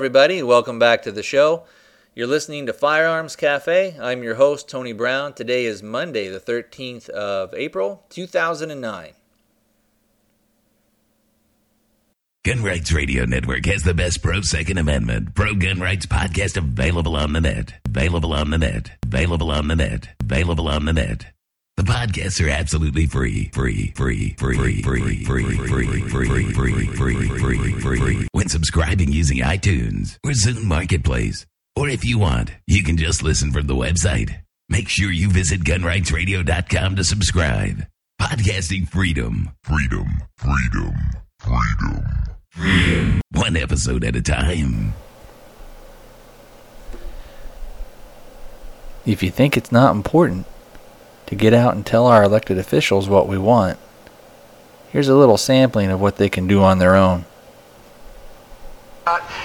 Everybody. Welcome back to the show. You're listening to Firearms Cafe. I'm your host, Tony Brown. Today is Monday, the 13th of April, 2009. Gun Rights Radio Network has the best pro Second Amendment, pro gun rights podcast available on the net. Available on the net. Available on the net. Available on the net. The podcasts are absolutely free. Free, free, free, free, free, free, free, free, free, free, free, free. When subscribing using iTunes or Zune Marketplace. Or if you want, you can just listen from the website. Make sure you visit gunrightsradio.com to subscribe. Podcasting freedom. Freedom. Freedom. Freedom. Freedom. One episode at a time. If you think it's not important to get out and tell our elected officials what we want, here's a little sampling of what they can do on their own.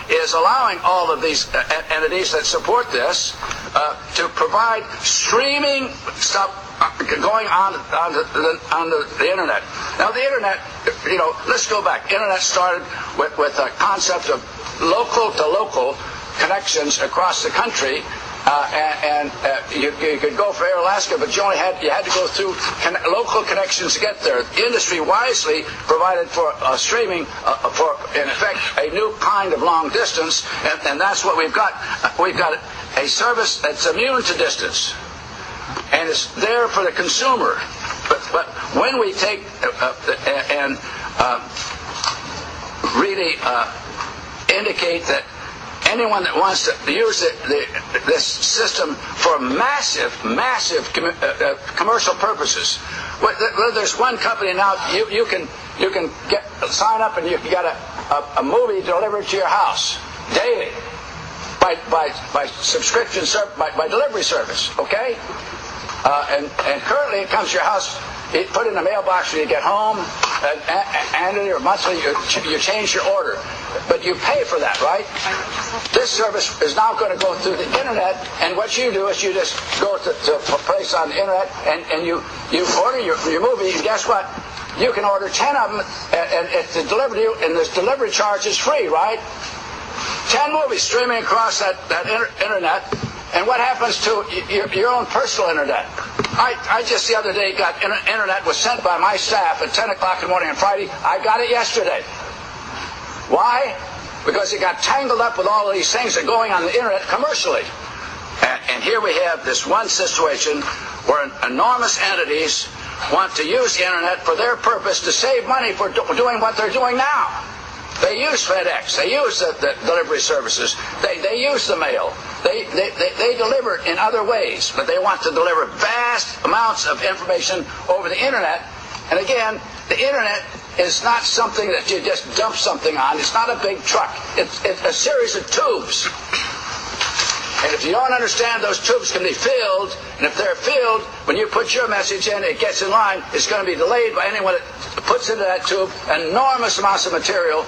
Is allowing all of these uh, entities that support this uh, to provide streaming stuff uh, going on on the, on the, the, internet. Now the internet, you know, let's go back. Internet started with, with a concept of local to local connections across the country uh, and, and uh, you, you, could go for Air Alaska, but you only had you had to go through con- local connections to get there. The industry wisely provided for uh, streaming uh, for, in effect, a new kind of long distance, and, and that's what we've got. We've got a service that's immune to distance, and it's there for the consumer. But, but when we take uh, uh, and really indicate that anyone that wants to use the, the, this system for massive, massive com- uh, uh, commercial purposes. Well, there's one company now you, you can you can get sign up and you, you got a, a, a, movie delivered to your house daily by by, by subscription ser- by, by delivery service. Okay, uh, and and currently it comes to your house it, put in the mailbox when you get home, uh, and, annually or monthly, you, you change your order. But you pay for that, right? This service is now going to go through the internet, and what you do is you just go to, to a place on the internet, and, and you, you order your, your movie, and guess what? You can order 10 of them, and, and it's delivered to you, and this delivery charge is free, right? 10 movies streaming across that, that inter- internet, and what happens to your, your own personal internet? I, I just the other day got internet was sent by my staff at 10 o'clock in the morning on Friday. I got it yesterday. Why? Because it got tangled up with all of these things that are going on the internet commercially. And, and here we have this one situation where enormous entities want to use the internet for their purpose to save money for do, doing what they're doing now. They use FedEx. They use the, the delivery services. They, they use the mail. They, they, they, they deliver in other ways, but they want to deliver vast amounts of information over the internet. And again, the internet is not something that you just dump something on. It's not a big truck. It's, it's a series of tubes. And if you don't understand those tubes can be filled, and if they're filled, when you put your message in, it gets in line, it's going to be delayed by anyone that puts into that tube enormous amounts of material.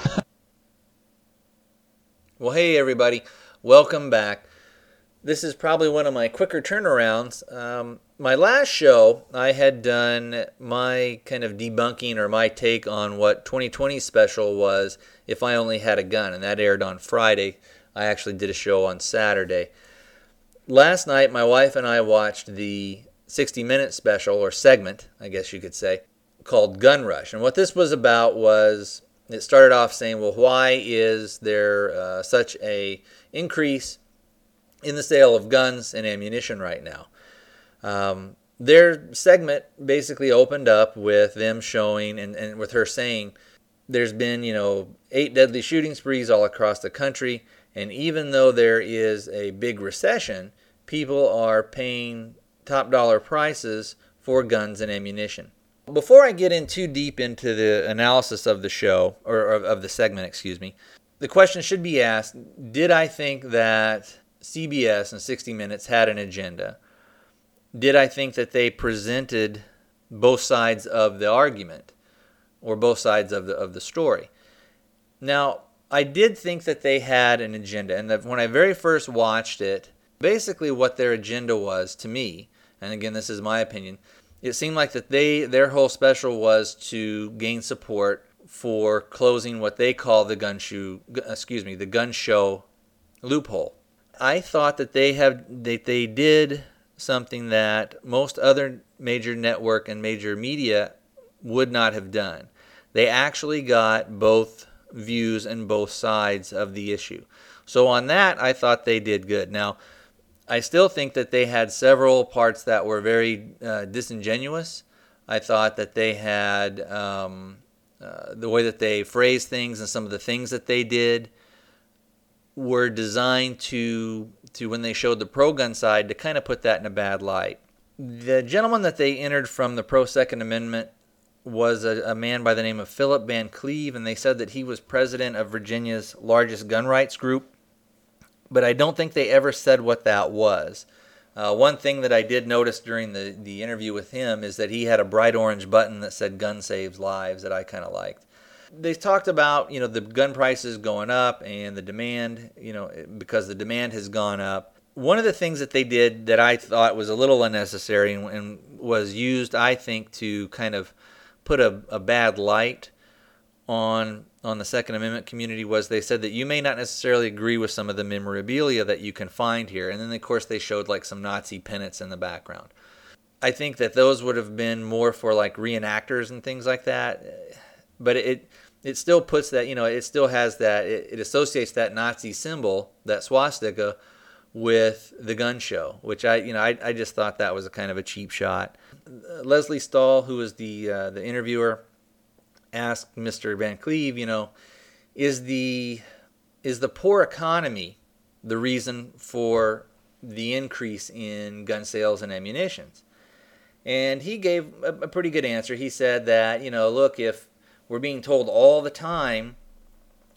Well, hey, everybody. Welcome back. This is probably one of my quicker turnarounds. Um, my last show, I had done my kind of debunking or my take on what 2020 special was if I only had a gun, and that aired on Friday. I actually did a show on Saturday. Last night, my wife and I watched the 60 minute special, or segment, I guess you could say, called Gun Rush. And what this was about was it started off saying, well, why is there uh, such a increase in the sale of guns and ammunition right now? Um, their segment basically opened up with them showing and, and with her saying there's been, you know, eight deadly shooting sprees all across the country. And even though there is a big recession, people are paying top dollar prices for guns and ammunition. Before I get in too deep into the analysis of the show, or of the segment, excuse me, the question should be asked Did I think that CBS and 60 Minutes had an agenda? Did I think that they presented both sides of the argument or both sides of the, of the story? Now, I did think that they had an agenda, and that when I very first watched it, basically what their agenda was to me, and again, this is my opinion, it seemed like that they their whole special was to gain support for closing what they call the gun shoe, excuse me, the gun show loophole. I thought that they have that they did something that most other major network and major media would not have done. They actually got both views and both sides of the issue. So on that, I thought they did good. Now, I still think that they had several parts that were very uh, disingenuous. I thought that they had um, uh, the way that they phrased things and some of the things that they did were designed to to when they showed the pro gun side to kind of put that in a bad light. The gentleman that they entered from the pro Second Amendment was a, a, man by the name of Philip Van Cleave, and they said that he was president of Virginia's largest gun rights group. But I don't think they ever said what that was. Uh, one thing that I did notice during the, the interview with him is that he had a bright orange button that said "Gun Saves Lives" that I kind of liked. They talked about you know the gun prices going up and the demand, you know, because the demand has gone up. One of the things that they did that I thought was a little unnecessary and, and was used, I think, to kind of put a, a bad light on on the Second Amendment community was they said that you may not necessarily agree with some of the memorabilia that you can find here, and then of course they showed like some Nazi pennants in the background. I think that those would have been more for like reenactors and things like that, but it it still puts that you know it still has that it, it associates that Nazi symbol that swastika with the gun show, which I you know I, I just thought that was a kind of a cheap shot. Lesley Stahl, who was the uh, the interviewer, asked Mr. Van Cleave, you know, is the is the poor economy the reason for the increase in gun sales and ammunitions? And he gave a, a pretty good answer. He said that, you know, look, if we're being told all the time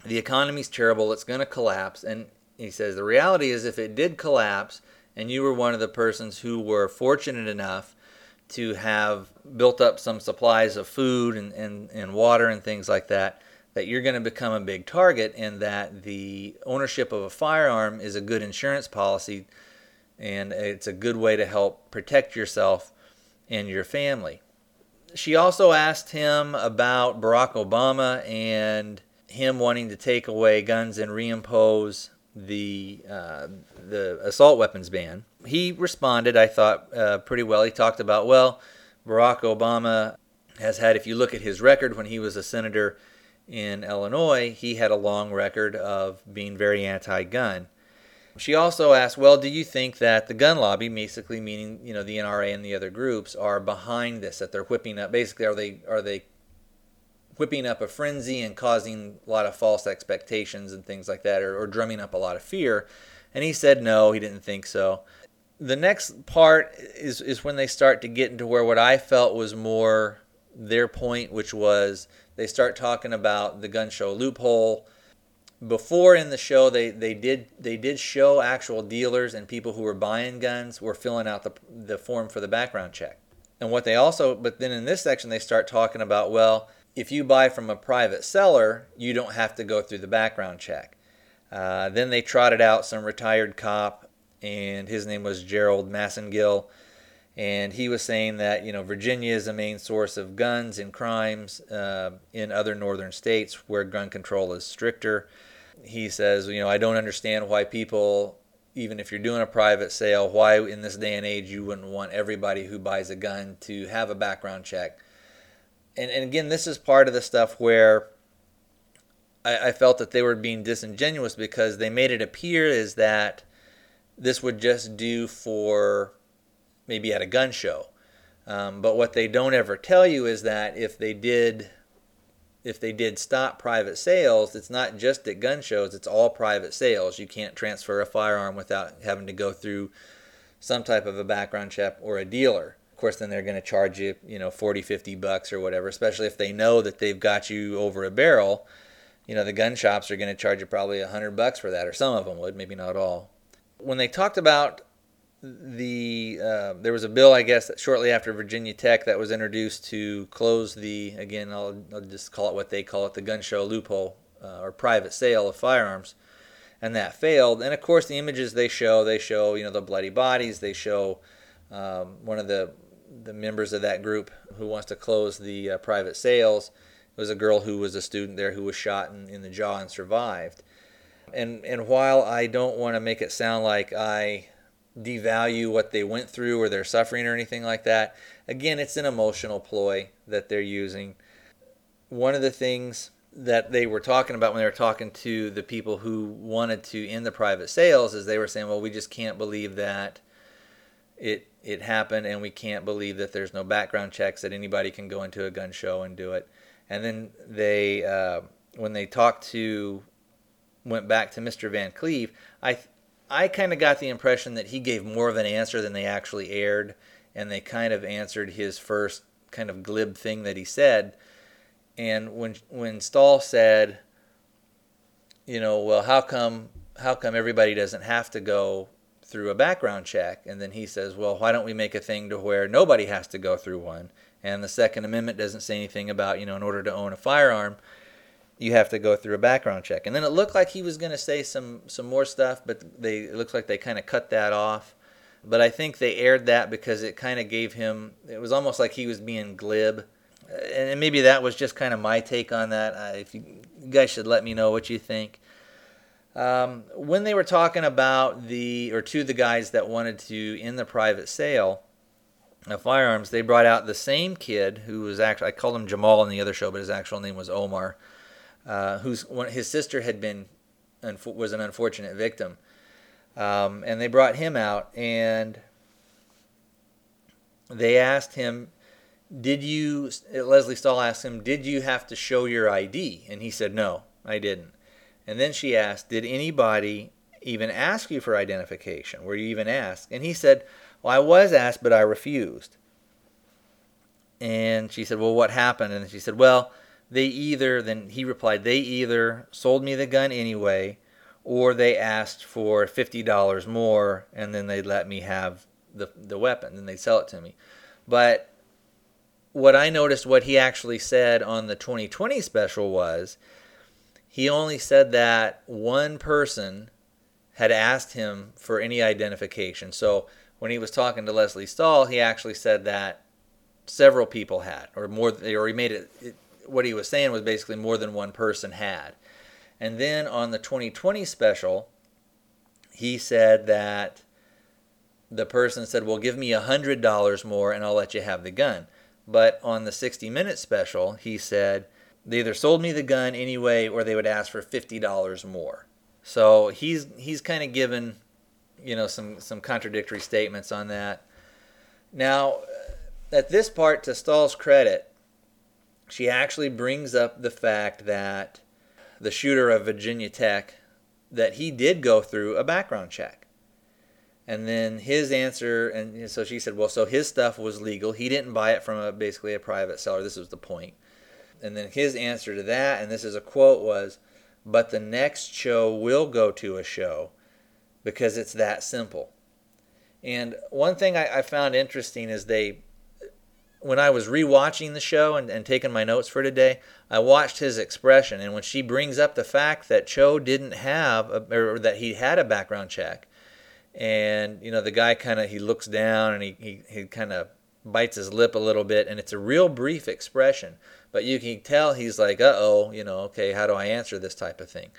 the economy's terrible, it's going to collapse, and he says the reality is if it did collapse and you were one of the persons who were fortunate enough to have built up some supplies of food and, and, and water and things like that, that you're going to become a big target and that the ownership of a firearm is a good insurance policy and it's a good way to help protect yourself and your family. She also asked him about Barack Obama and him wanting to take away guns and reimpose the uh, the assault weapons ban. He responded, I thought, uh, pretty well. He talked about well, Barack Obama has had. If you look at his record when he was a senator in Illinois, he had a long record of being very anti-gun. She also asked, well, do you think that the gun lobby, basically meaning you know the NRA and the other groups, are behind this? That they're whipping up? Basically, are they are they whipping up a frenzy and causing a lot of false expectations and things like that, or, or drumming up a lot of fear. And he said no, he didn't think so. The next part is, is when they start to get into where what I felt was more their point, which was they start talking about the gun show loophole. Before in the show, they, they did they did show actual dealers and people who were buying guns were filling out the the form for the background check. And what they also, but then in this section, they start talking about well, if you buy from a private seller, you don't have to go through the background check. Uh, then they trotted out some retired cop, and his name was Gerald Massengill, and he was saying that you know Virginia is the main source of guns and crimes uh, in other northern states where gun control is stricter. He says, you know, I don't understand why people, even if you're doing a private sale, why in this day and age you wouldn't want everybody who buys a gun to have a background check and, and again, this is part of the stuff where I, I felt that they were being disingenuous because they made it appear as that this would just do for maybe at a gun show. Um, but what they don't ever tell you is that if they did if they did stop private sales, it's not just at gun shows, it's all private sales. You can't transfer a firearm without having to go through some type of a background check or a dealer Of course, then they're going to charge you, you know, 40, 50 bucks or whatever, especially if they know that they've got you over a barrel. You know, the gun shops are going to charge you probably 100 bucks for that, or some of them would, maybe not all. When they talked about the, uh, there was a bill, I guess, shortly after Virginia Tech that was introduced to close the, again, I'll, I'll just call it what they call it, the gun show loophole uh, or private sale of firearms and that failed. And of course, the images they show, they show you know the bloody bodies. They show um, one of the the members of that group who wants to close the uh, private sales It was a girl who was a student there who was shot in, in the jaw and survived. And and while I don't want to make it sound like I devalue what they went through or their suffering or anything like that, again, it's an emotional ploy that they're using. One of the things that they were talking about when they were talking to the people who wanted to end the private sales is they were saying, well, we just can't believe that it it happened, and we can't believe that there's no background checks that anybody can go into a gun show and do it. And then they, uh, when they talked to, went back to Mr. Van Cleave, I I kind of got the impression that he gave more of an answer than they actually aired, and they kind of answered his first kind of glib thing that he said. And when when Stahl said, you know, well, how come how come everybody doesn't have to go through a background check. And then he says, well, why don't we make a thing to where nobody has to go through one? And the Second Amendment doesn't say anything about, you know, in order to own a firearm, you have to go through a background check. And then it looked like he was going to say some, some more stuff, but they it looks like they kind of cut that off. But I think they aired that because it kind of gave him, it was almost like he was being glib. And maybe that was just kind of my take on that. Uh, if you, you guys should let me know what you think. Um, when they were talking about the, or to the guys that wanted to in the private sale of firearms, they brought out the same kid who was actually, I called him Jamal in the other show, but his actual name was Omar, uh, his sister had been, was an unfortunate victim. Um, and they brought him out and they asked him, did you, Lesley Stahl asked him, did you have to show your ID? And he said, no, I didn't. And then she asked, Did anybody even ask you for identification? Were you even asked? And he said, Well, I was asked, but I refused. And she said, Well, what happened? And she said, Well, they either, then he replied, They either sold me the gun anyway, or they asked for $50 more, and then they'd let me have the, the weapon, and they'd sell it to me. But what I noticed, what he actually said on the 2020 special was, he only said that one person had asked him for any identification. So when he was talking to Lesley Stahl, he actually said that several people had, or more, or he made it, it what he was saying was basically more than one person had. And then on the 2020 special, he said that the person said, Well, give me a $100 more and I'll let you have the gun. But on the 60 minute special, he said, they either sold me the gun anyway or they would ask for $50 more. So he's he's kind of given you know some some contradictory statements on that. Now, at this part to Stahl's credit, she actually brings up the fact that the shooter of Virginia Tech that he did go through a background check. And then his answer, and so she said, well, so his stuff was legal. He didn't buy it from a, basically a private seller. This was the point and then his answer to that, and this is a quote, was, But the next Cho will go to a show because it's that simple. And one thing I, I found interesting is they, when I was rewatching the show and, and taking my notes for today, I watched his expression. And when she brings up the fact that Cho didn't have, a, or that he had a background check, and you know the guy kind of he looks down and he, he, he kind of bites his lip a little bit, and it's a real brief expression. But you can tell he's like, uh oh, you know, okay, how do I answer this type of thing?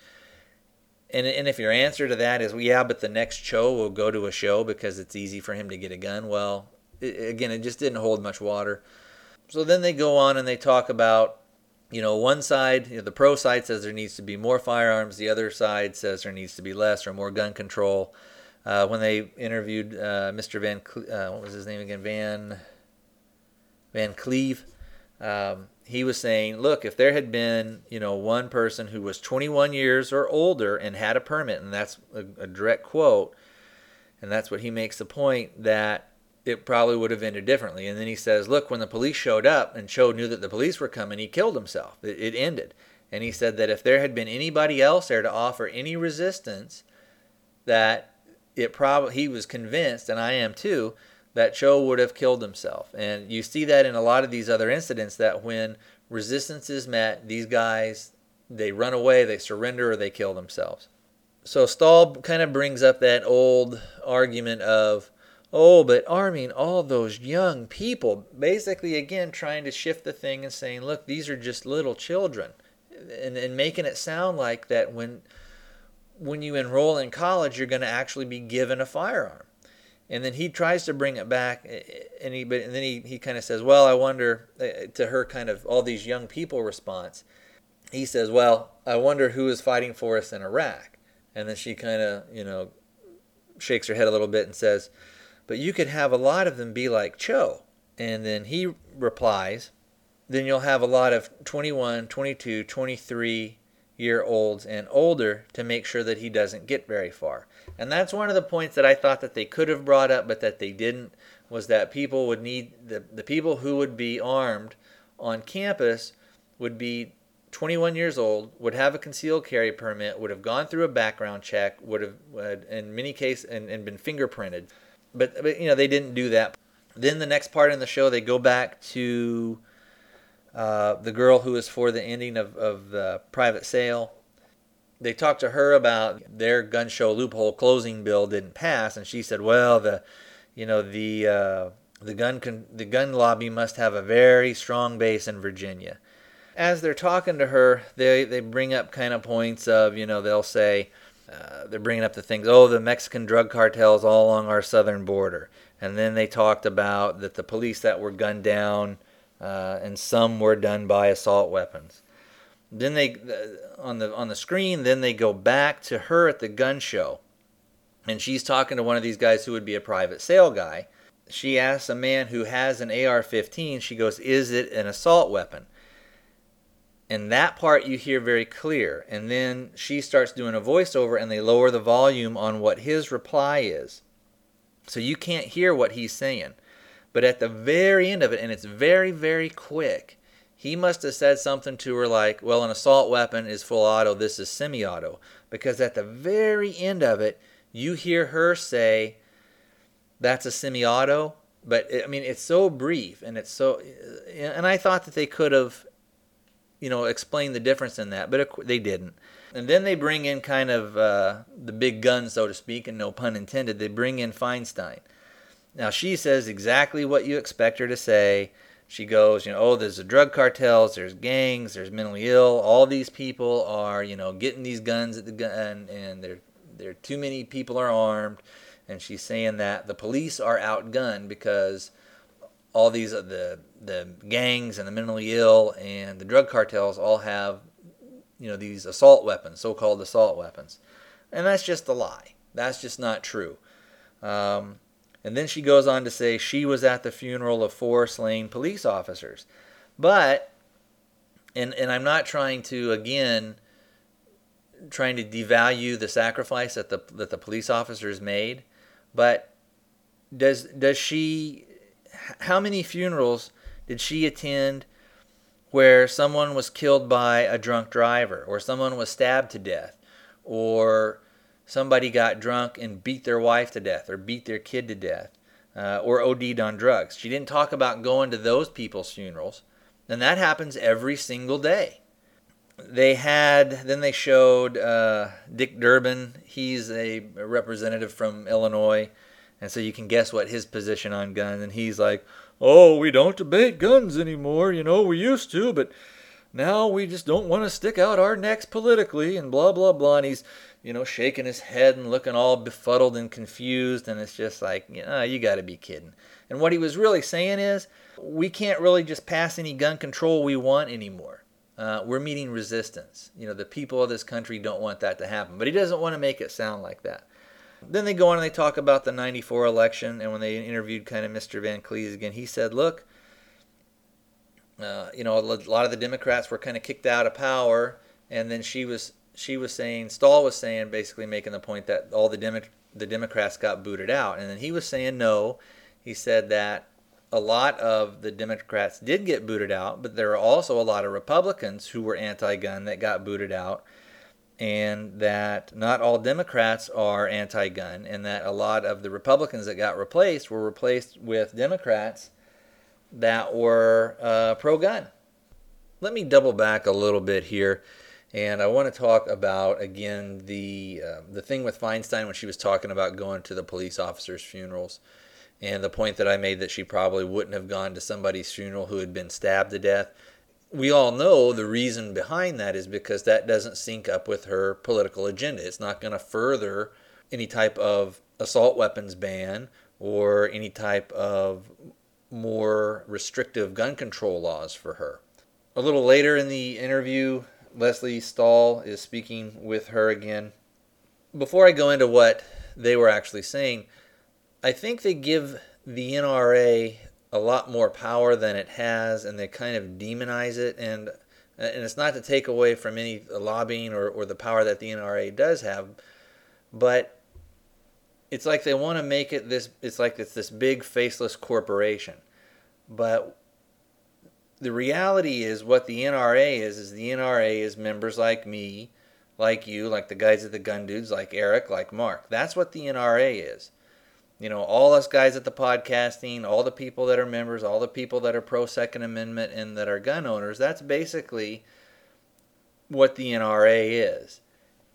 And, and if your answer to that is, well, yeah, but the next show will go to a Cho because it's easy for him to get a gun, well, it, again, it just didn't hold much water. So then they go on and they talk about, you know, one side, you know, the pro side says there needs to be more firearms, the other side says there needs to be less or more gun control. Uh, when they interviewed uh, Mr. Van, uh, what was his name again? Van Van Cleave. Um, he was saying, look, if there had been, you know, one person who was 21 years or older and had a permit, and that's a, a direct quote, and that's what he makes the point that it probably would have ended differently. And then he says, look, when the police showed up and Cho knew that the police were coming, he killed himself. It, it ended. And he said that if there had been anybody else there to offer any resistance, that it probably he was convinced, and I am too, that Cho would have killed himself. And you see that in a lot of these other incidents that when resistance is met, these guys they run away, they surrender, or they kill themselves. So Stahl kind of brings up that old argument of, Oh, but arming all those young people, basically, again, trying to shift the thing and saying, look, these are just little children. And, and making it sound like that when, when you enroll in college, you're going to actually be given a firearm. And then he tries to bring it back, eh, eh, and, he, but, and then he, he kind of says, well, I wonder, uh, to her kind of all these young people response, he says, well, I wonder who is fighting for us in Iraq. And then she kind of, you know, shakes her head a little bit and says, but you could have a lot of them be like Cho. And then he replies, then you'll have a lot of 21, 22, 23 year olds and older to make sure that he doesn't get very far. And that's one of the points that I thought that they could have brought up, but that they didn't, was that people would need, the, the people who would be armed on campus would be 21 years old, would have a concealed carry permit, would have gone through a background check, would have, in many cases, and, and been fingerprinted. But, but, you know, they didn't do that. Then the next part in the show, they go back to uh, the girl who was for the ending of, of the private sale. They talked to her about their gun show loophole closing bill didn't pass, and she said, "Well, the, you know, the uh, the gun con- the gun lobby must have a very strong base in Virginia." as they're talking to her, they they bring up kind of points of you know they'll say uh, they're bringing up the things oh the Mexican drug cartels all along our southern border, and then they talked about that the police that were gunned down uh, and some were done by assault weapons. Then they on the on the screen then they go back to her at the gun show, and she's talking to one of these guys who would be a private sale guy. She asks a man who has an AR-15. She goes, "Is it an assault weapon?" And that part you hear very clear. And then she starts doing a voiceover and they lower the volume on what his reply is. So you can't hear what he's saying. But at the very end of it, and it's very, very quick, he must have said something to her like, Well, an assault weapon is full auto, this is semi auto. Because at the very end of it, you hear her say, That's a semi auto. But I mean, it's so brief and it's so. And I thought that they could have you know, explain the difference in that, but they didn't. And then they bring in kind of uh, the big gun, so to speak, and no pun intended. They bring in Feinstein. Now she says exactly what you expect her to say. She goes, you know, oh, there's the drug cartels, there's gangs, there's mentally ill. All these people are, you know, getting these guns at the gun, and there, there too many people are armed. And she's saying that the police are outgunned because all these uh, the the gangs and the mentally ill and the drug cartels all have you know these assault weapons, so-called assault weapons, and that's just a lie. That's just not true. Um, and then she goes on to say she was at the funeral of four slain police officers, but and and I'm not trying to again trying to devalue the sacrifice that the that the police officers made, but does does she how many funerals did she attend where someone was killed by a drunk driver or someone was stabbed to death or somebody got drunk and beat their wife to death or beat their kid to death uh, or OD'd on drugs. She didn't talk about going to those people's funerals. And that happens every single day. They had, then they showed uh, Dick Durbin. He's a representative from Illinois. And so you can guess what his position on guns. And he's like, oh, we don't debate guns anymore. You know, we used to, but now we just don't want to stick out our necks politically and blah, blah, blah. And he's, you know, shaking his head and looking all befuddled and confused. And it's just like, you, know, you got to be kidding. And what he was really saying is, we can't really just pass any gun control we want anymore. Uh, we're meeting resistance. You know, the people of this country don't want that to happen. But he doesn't want to make it sound like that. Then they go on and they talk about the 94 election. And when they interviewed kind of Mr. Van Cleese again, he said, look, uh, you know, a lot of the Democrats were kind of kicked out of power. And then she was she was saying, Stahl was saying, basically making the point that all the Demo- the Democrats got booted out. And then he was saying no. He said that a lot of the Democrats did get booted out, but there are also a lot of Republicans who were anti-gun that got booted out and that not all Democrats are anti gun, and that a lot of the Republicans that got replaced were replaced with Democrats that were uh, pro gun. Let me double back a little bit here, and I want to talk about again the, uh, the thing with Feinstein when she was talking about going to the police officers' funerals. and the point that I made that she probably wouldn't have gone to somebody's funeral who had been stabbed to death. We all know the reason behind that is because that doesn't sync up with her political agenda. It's not going to further any type of assault weapons ban or any type of more restrictive gun control laws for her. A little later in the interview, Lesley Stahl is speaking with her again. Before I go into what they were actually saying, I think they give the NRA a lot more power than it has, and they kind of demonize it. And and it's not to take away from any lobbying or, or the power that the NRA does have, but it's like they want to make it this. It's like it's this big faceless corporation, but the reality is what the NRA is is the NRA is members like me, like you, like the guys at the gun dudes, like Eric, like Mark. That's what the NRA is. You know, all us guys at the podcasting, all the people that are members, all the people that are pro Second Amendment and that are gun owners, that's basically what the NRA is.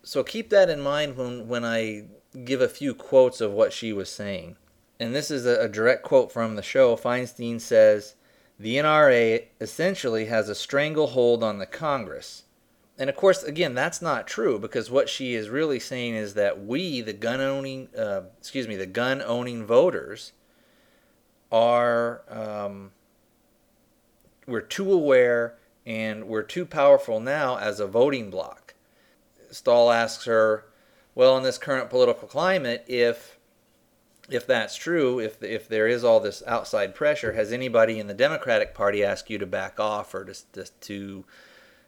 So keep that in mind when, when I give a few quotes of what she was saying. And this is a, a direct quote from the show. Feinstein says, the NRA essentially has a stranglehold on the Congress. And of course, again, that's not true because what she is really saying is that we, the gun owning, uh, excuse me, the gun owning voters, are um, we're too aware and we're too powerful now as a voting bloc. Stahl asks her, well, in this current political climate, if if that's true, if if there is all this outside pressure, has anybody in the Democratic Party asked you to back off or to, to, to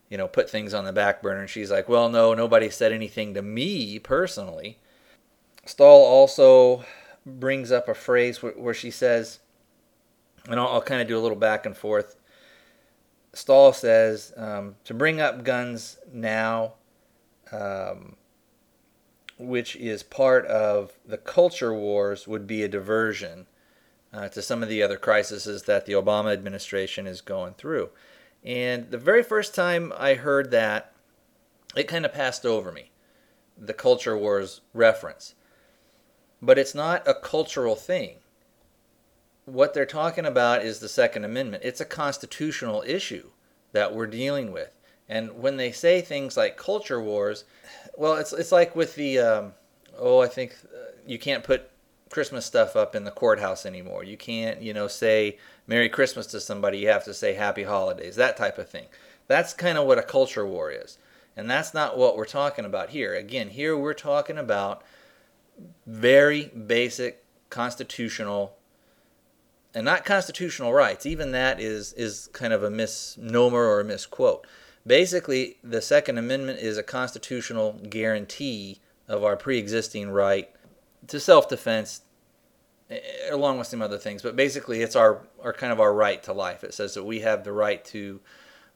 you know put things on the back burner? And she's like, well, no, nobody said anything to me personally. Stahl also brings up a phrase where, where she says, and I'll, I'll kind of do a little back and forth. Stahl says um, to bring up guns now. Um, which is part of the culture wars, would be a diversion uh, to some of the other crises that the Obama administration is going through. And the very first time I heard that, it kind of passed over me, the culture wars reference. But it's not a cultural thing. What they're talking about is the Second Amendment. It's a constitutional issue that we're dealing with. And when they say things like culture wars, well, it's it's like with the um, oh, I think uh, you can't put Christmas stuff up in the courthouse anymore. You can't, you know, say Merry Christmas to somebody. You have to say Happy Holidays, that type of thing. That's kind of what a culture war is. And that's not what we're talking about here. Again, here we're talking about very basic constitutional and not constitutional rights. Even that is is kind of a misnomer or a misquote. Basically, the Second Amendment is a constitutional guarantee of our pre existing right to self defense, eh, along with some other things. But basically, it's our, our kind of our right to life. It says that we have the right to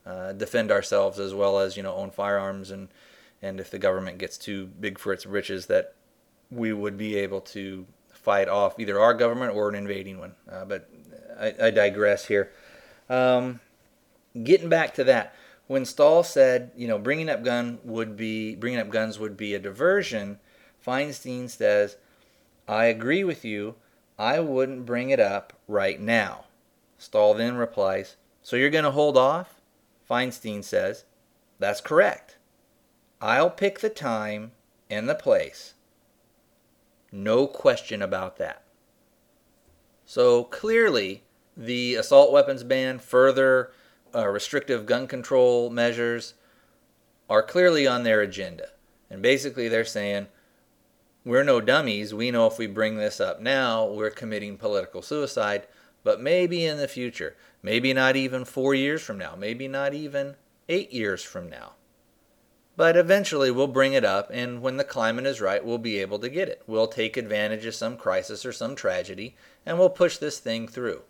uh, defend ourselves as well as you know own firearms and and if the government gets too big for its riches, that we would be able to fight off either our government or an invading one. Uh, but I, I, digress here. Um, getting back to that, when Stahl said, you know, bringing up gun would be bringing up guns would be a diversion, Feinstein says, I agree with you. I wouldn't bring it up right now. Stahl then replies, So you're going to hold off? Feinstein says, That's correct. I'll pick the time and the place. No question about that. So clearly, the assault weapons ban further uh, restrictive gun control measures are clearly on their agenda. And basically, they're saying, we're no dummies. We know if we bring this up now, we're committing political suicide. But maybe in the future, maybe not even four years from now, maybe not even eight years from now. But eventually we'll bring it up, and when the climate is right, we'll be able to get it. We'll take advantage of some crisis or some tragedy, and we'll push this thing through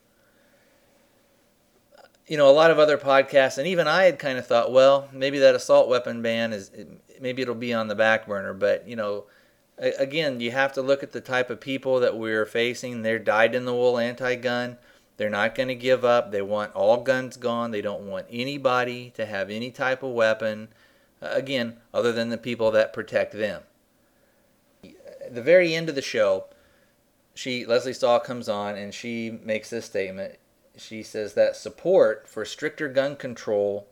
you know, a lot of other podcasts, and even I had kind of thought, well, maybe that assault weapon ban is, maybe it'll be on the back burner. But, you know, again, you have to look at the type of people that we're facing. They're dyed in the wool anti gun. They're not going to give up. They want all guns gone. They don't want anybody to have any type of weapon, uh, again, other than the people that protect them. At the very end of the show, she Lesley Stahl comes on and she makes this statement. She says that support for stricter gun control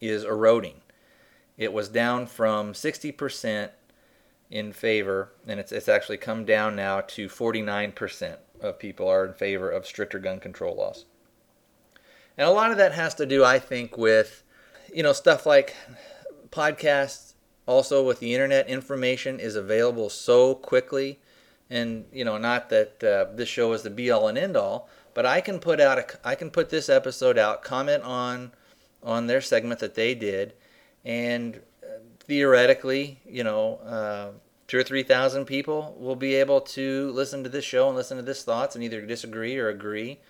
is eroding. It was down from 60% in favor, and it's, it's actually come down now to 49% of people are in favor of stricter gun control laws. And a lot of that has to do, I think, with you know stuff like podcasts. Also, with the internet, information is available so quickly, and you know, not that uh, this show is the be all and end all, but I can put out a, I can put this episode out, comment on on their segment that they did, and uh, theoretically, you know, uh, two or three thousand people will be able to listen to this show and listen to this thoughts and either disagree or agree.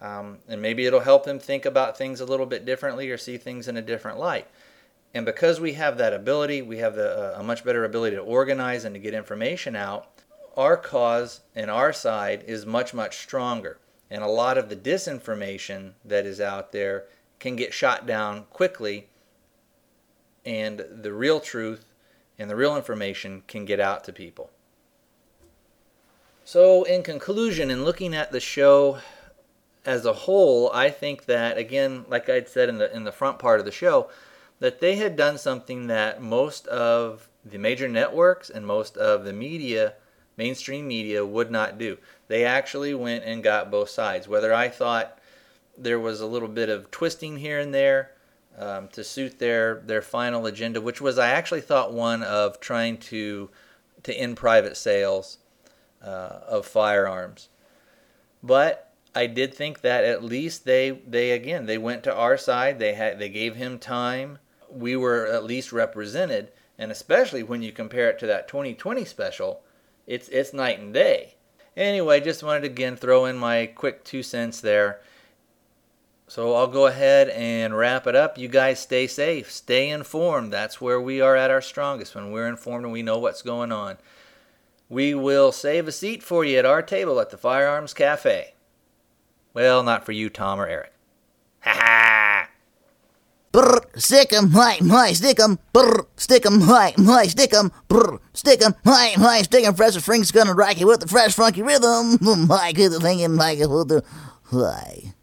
Um, and maybe it'll help them think about things a little bit differently or see things in a different light. And because we have that ability, we have the, uh, a much better ability to organize and to get information out, our cause and our side is much, much stronger. And a lot of the disinformation that is out there can get shot down quickly, and the real truth and the real information can get out to people. So, in conclusion, in looking at the show as a whole, I think that again, like I'd said in the in the front part of the show, that they had done something that most of the major networks and most of the media, mainstream media, would not do. They actually went and got both sides. Whether I thought there was a little bit of twisting here and there um, to suit their their final agenda, which was I actually thought one of trying to to end private sales uh, of firearms, but I did think that at least they they again they went to our side. They had they gave him time. We were at least represented, and especially when you compare it to that 2020 special, it's it's night and day. Anyway, just wanted to again throw in my quick two cents there. So I'll go ahead and wrap it up. You guys stay safe, stay informed. That's where we are at our strongest when we're informed and we know what's going on. We will save a seat for you at our table at the Firearms Cafe. Well, not for you, Tom or Eric. Ha ha! Brr, stick 'em, hi, hi, stick 'em. Brr, stick 'em, hi, hi, stick 'em. Brr, stick 'em, hi, hi, stick 'em. Fresh Frank's gonna rock you with the fresh funky rhythm. My good thinking, my good, hi.